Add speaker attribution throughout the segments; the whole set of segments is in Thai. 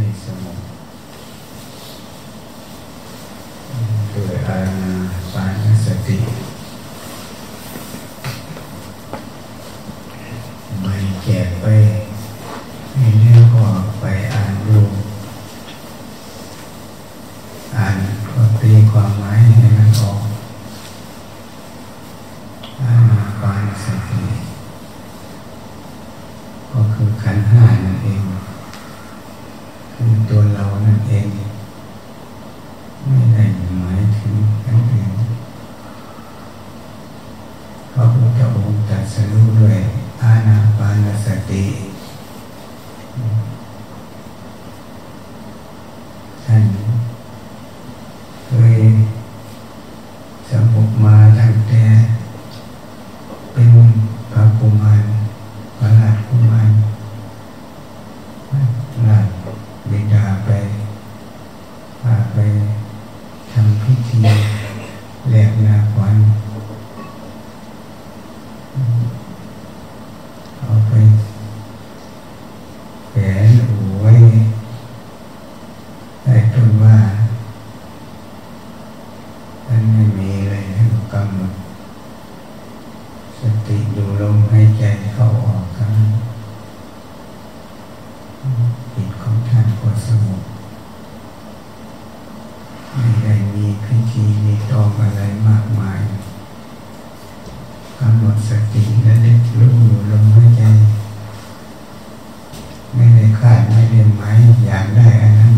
Speaker 1: ให้สงบโดยอาศัยสติ ได้ไหมอยากได้อะไร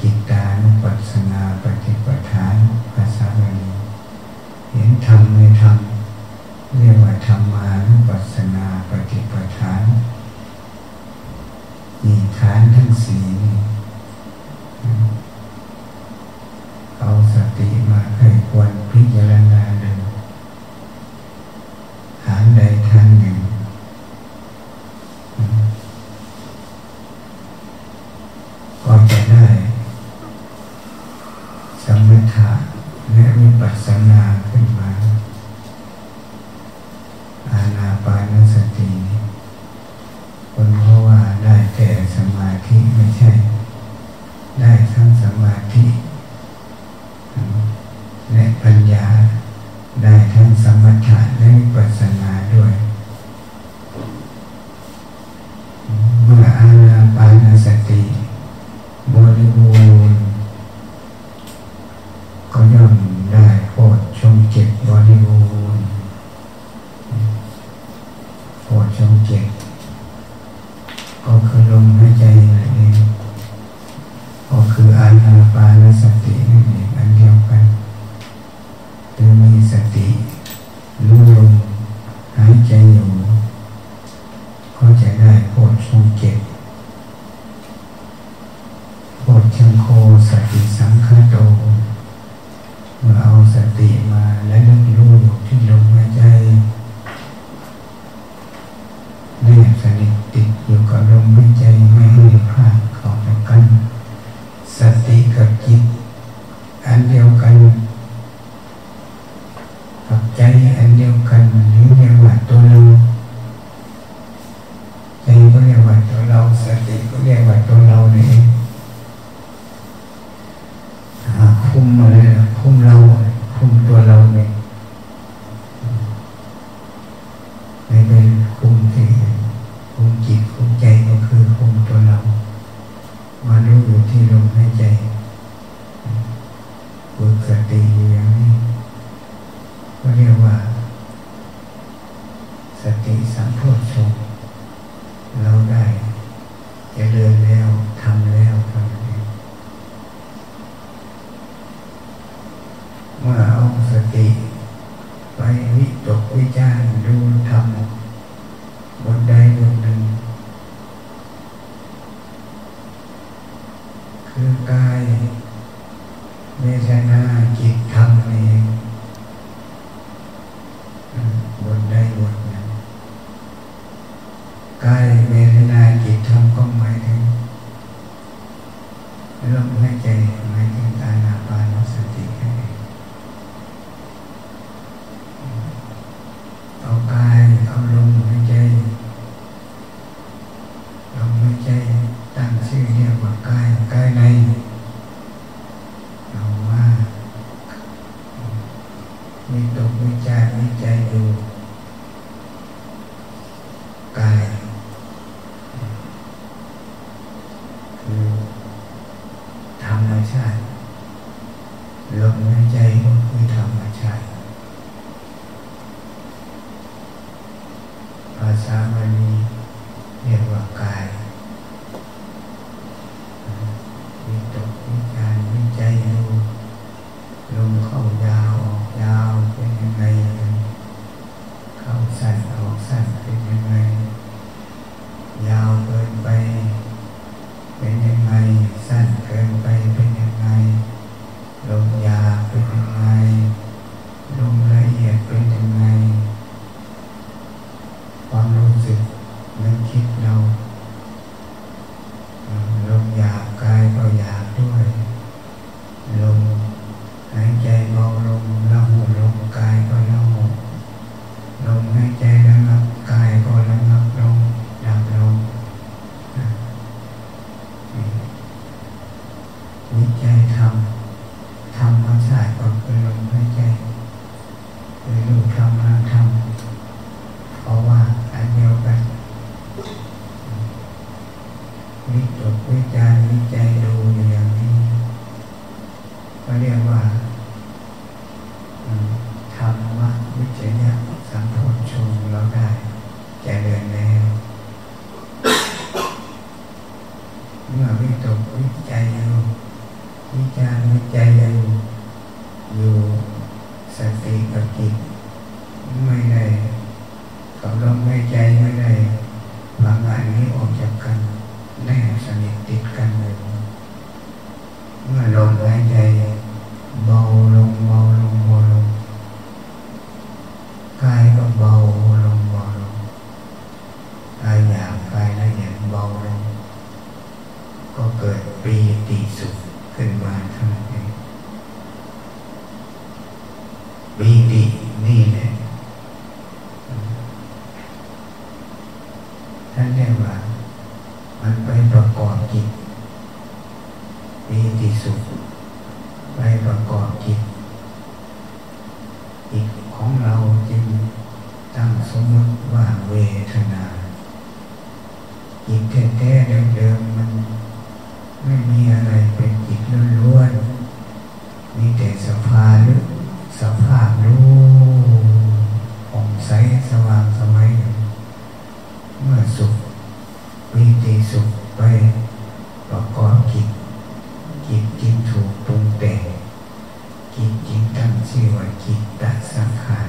Speaker 1: จิตตานุปัสสนาปฏิปทานุปัสสวนีเห็นธรรมในธรรมเรียกว่าธรรมานุปัสสนาปฏิปทานมีฐานทั้งสี่นี่ คือกายไม่เวทนาจิตทำเองบนได้บนาษาบาลีเรียกว่ากายมีตกวิจารวิจัยดูลมเข้ายาวออกยาวเป็นยังไงเข้าสั้นออกสั้นเป็นยัง ใจทำทำความสะอาดความเป็นลมห้ยใจ เบนั้นก็เกิดปีติสุขขึ้นมาทั้น ชีวกิจตสังขาร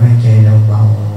Speaker 1: vai trè đồng bào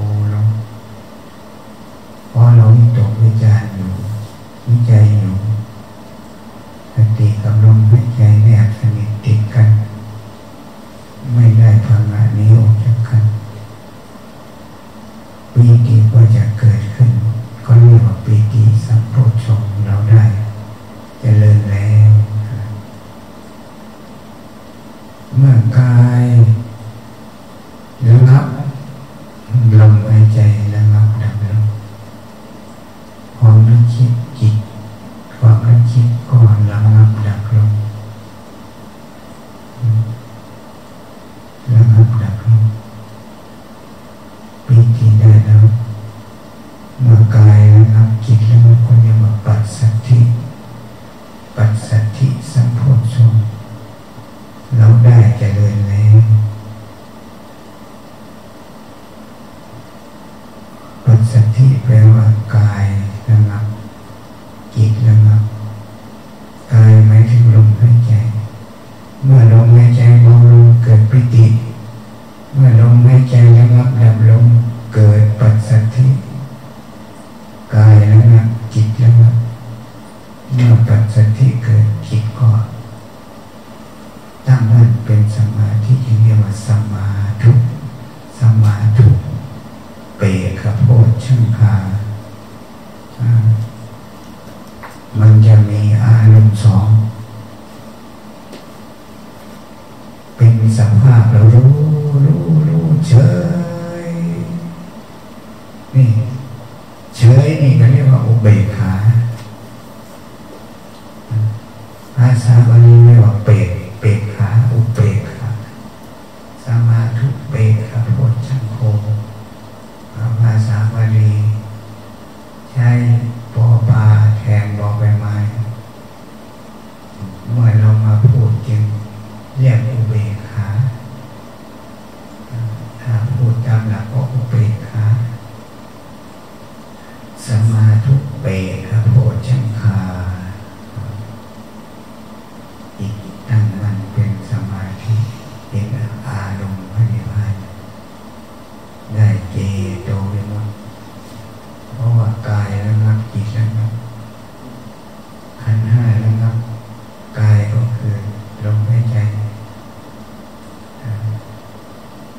Speaker 1: เฉยนี่ก็เรียกว่าอุเบกขา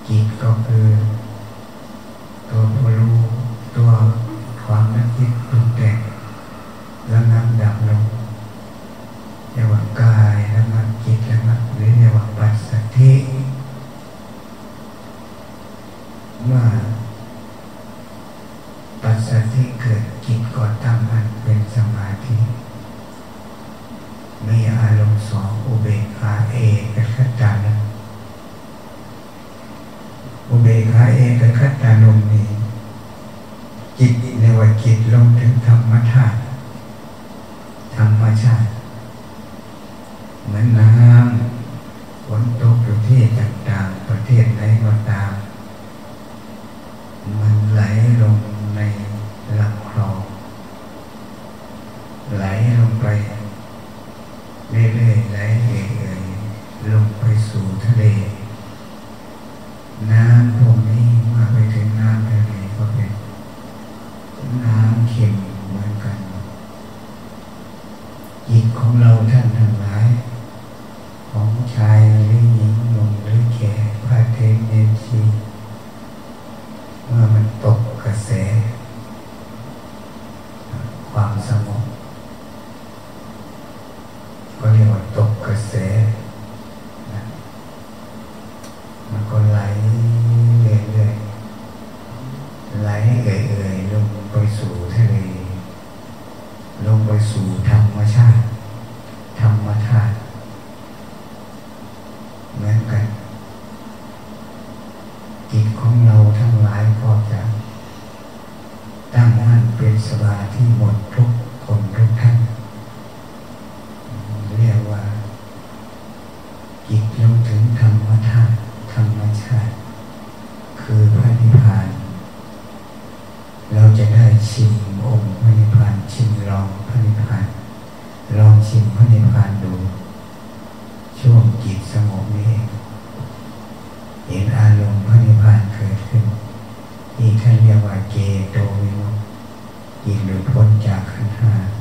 Speaker 1: จิตก็คือ ตัวผู้รู้ตัวความนึกคิดปรุงแต่ง ลงไปเรื่อยๆไหลเอื่อยๆลงไปสู่ทะเล น้ำพง สบายที่หมดทุกข์ mhm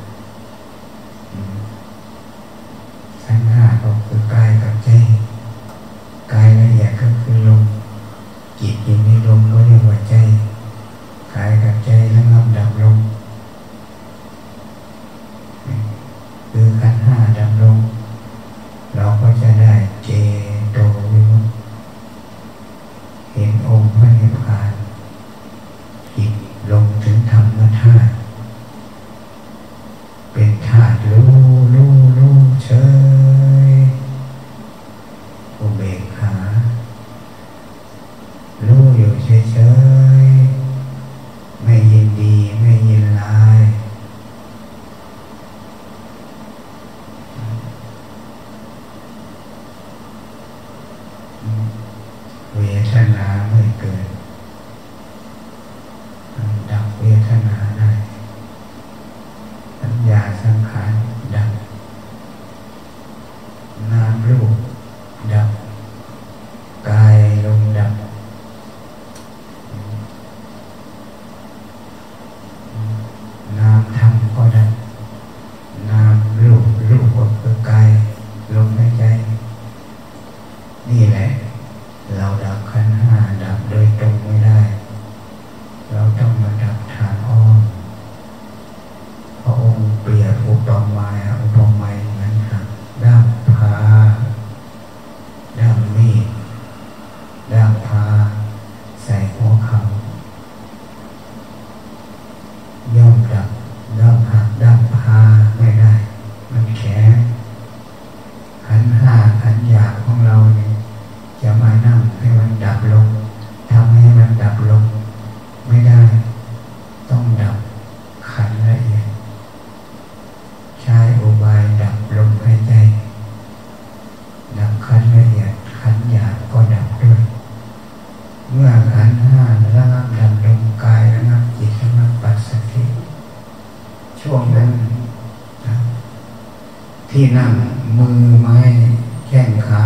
Speaker 1: ที่นั่งมือไม้แข้งขา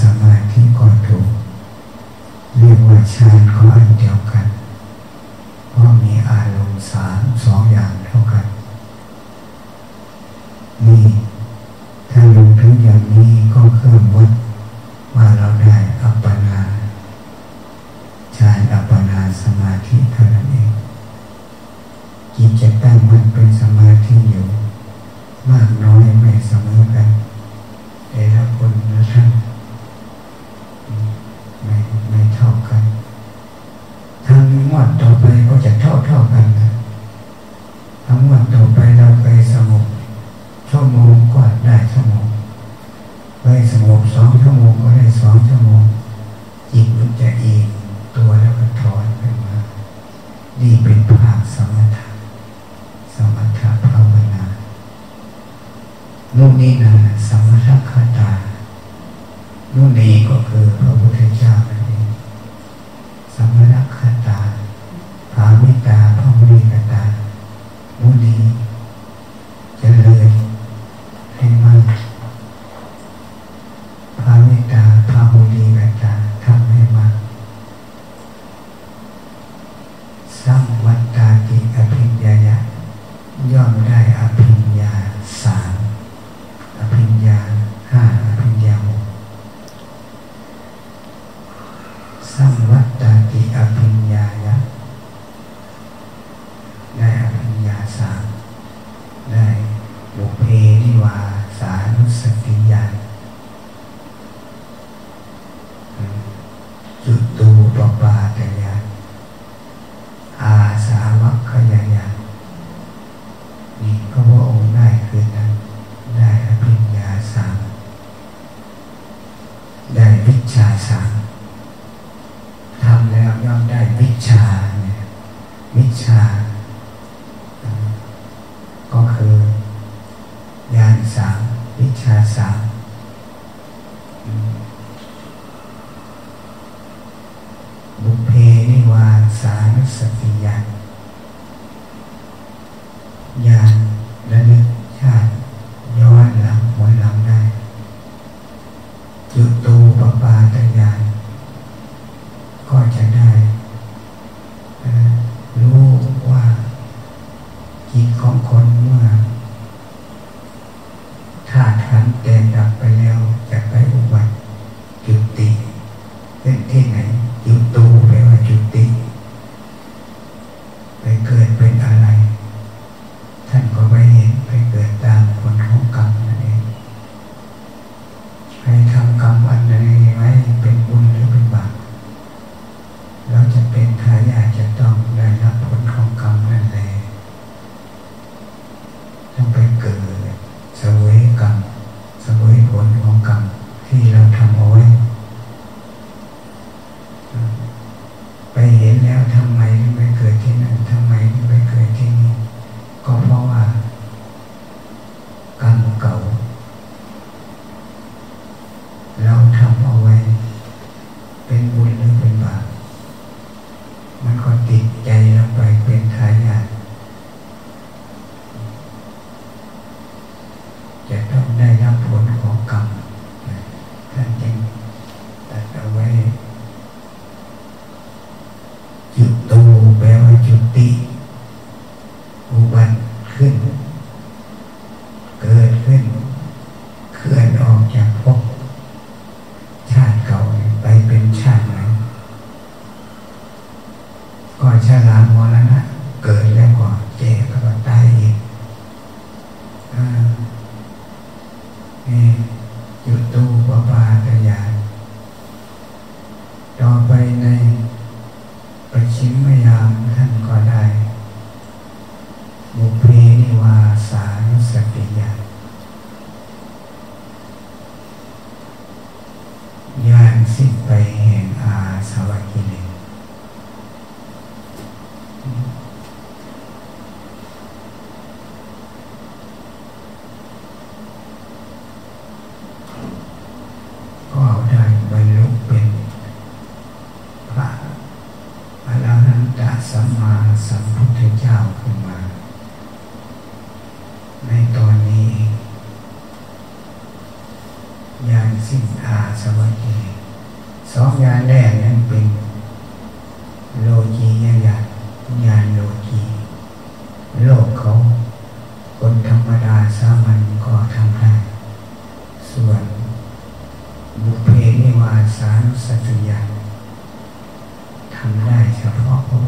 Speaker 1: สมาธิก็ถูกเรียกว่าฌานก็อันเดียวกัน เพราะมีอารมณ์สามสองอย่างเท่ากัน นี่เป็นภาพสมถะสมถะภาวนาลูกนี้นะสมถะคาตาลูกนี้ก็ จิตของคนเมื่อธาตุขันธ์แตกดับไปแล้ว บุญหรือเป็นบาปมันก็ติดใจาสวะกิเลสก็ได้บรรลุเป็นพระอรหันตสัมมาสัมพุทธเจ้าขึ้นมา ในตอนนี้ยานสิ้นอาสวัสดีส องยานแรกนั้นเป็นโลกียญาณยานโลกีโลกของคนธรรมดาสามัญก็ทำได้ ส่วนบุเพนิวาสานุสติญาณทำได้เฉพาะพระ